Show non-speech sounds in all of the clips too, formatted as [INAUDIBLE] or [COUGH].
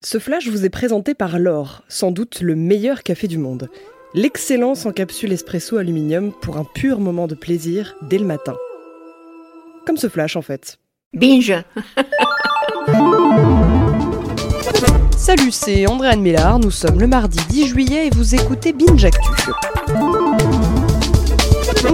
Ce flash vous est présenté par l'or, sans doute le meilleur café du monde. L'excellence en capsule espresso aluminium pour un pur moment de plaisir dès le matin. Comme ce flash en fait. Binge [LAUGHS] Salut, c'est Andréane Mélard, nous sommes le mardi 10 juillet et vous écoutez Binge Actu.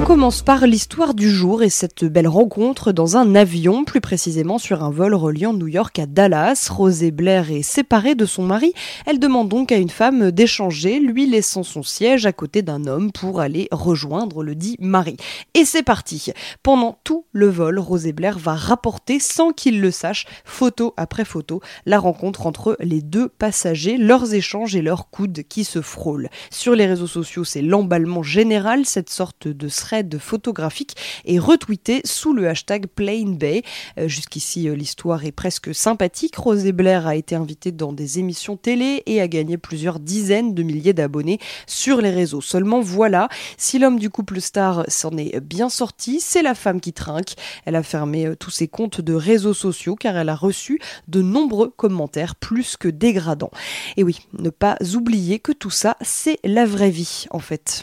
Commence par l'histoire du jour et cette belle rencontre dans un avion, plus précisément sur un vol reliant New York à Dallas. Rosé Blair est séparée de son mari. Elle demande donc à une femme d'échanger, lui laissant son siège à côté d'un homme pour aller rejoindre le dit mari. Et c'est parti. Pendant tout le vol, Rosé Blair va rapporter sans qu'il le sache, photo après photo, la rencontre entre les deux passagers, leurs échanges et leurs coudes qui se frôlent. Sur les réseaux sociaux, c'est l'emballement général, cette sorte de thread photographique est retweeté sous le hashtag Plain Bay. Euh, jusqu'ici, euh, l'histoire est presque sympathique. Rosé Blair a été invitée dans des émissions télé et a gagné plusieurs dizaines de milliers d'abonnés sur les réseaux. Seulement voilà, si l'homme du couple star s'en est bien sorti, c'est la femme qui trinque. Elle a fermé euh, tous ses comptes de réseaux sociaux car elle a reçu de nombreux commentaires plus que dégradants. Et oui, ne pas oublier que tout ça, c'est la vraie vie en fait.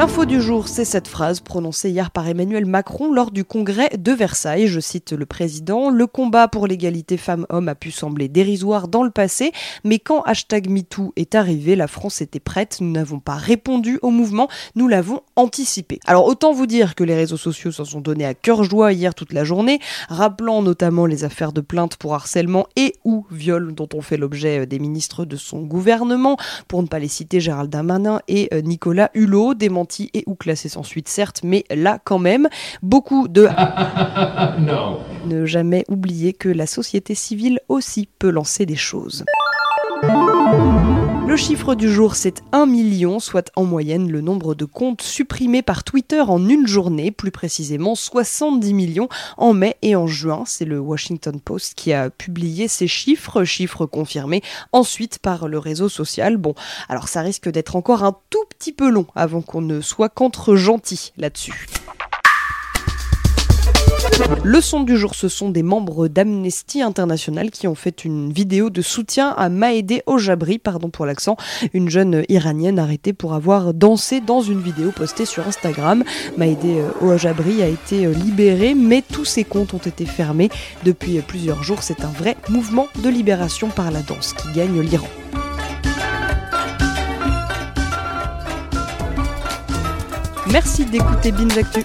L'info du jour, c'est cette phrase prononcée hier par Emmanuel Macron lors du congrès de Versailles. Je cite le président, le combat pour l'égalité femmes-hommes a pu sembler dérisoire dans le passé, mais quand hashtag MeToo est arrivé, la France était prête, nous n'avons pas répondu au mouvement, nous l'avons anticipé. Alors autant vous dire que les réseaux sociaux s'en sont donnés à cœur joie hier toute la journée, rappelant notamment les affaires de plainte pour harcèlement et ou viol dont ont fait l'objet des ministres de son gouvernement, pour ne pas les citer Gérald Darmanin et Nicolas Hulot, et ou classé sans suite, certes, mais là quand même, beaucoup de... [LAUGHS] ne jamais oublier que la société civile aussi peut lancer des choses. Le chiffre du jour, c'est 1 million, soit en moyenne le nombre de comptes supprimés par Twitter en une journée, plus précisément 70 millions en mai et en juin. C'est le Washington Post qui a publié ces chiffres, chiffres confirmés ensuite par le réseau social. Bon, alors ça risque d'être encore un tout petit peu long avant qu'on ne soit qu'entre gentils là-dessus. Le son du jour, ce sont des membres d'Amnesty International qui ont fait une vidéo de soutien à Maïdé Ojabri, pardon pour l'accent, une jeune iranienne arrêtée pour avoir dansé dans une vidéo postée sur Instagram. Maïdé Ojabri a été libérée, mais tous ses comptes ont été fermés depuis plusieurs jours. C'est un vrai mouvement de libération par la danse qui gagne l'Iran. Merci d'écouter Binge Actu.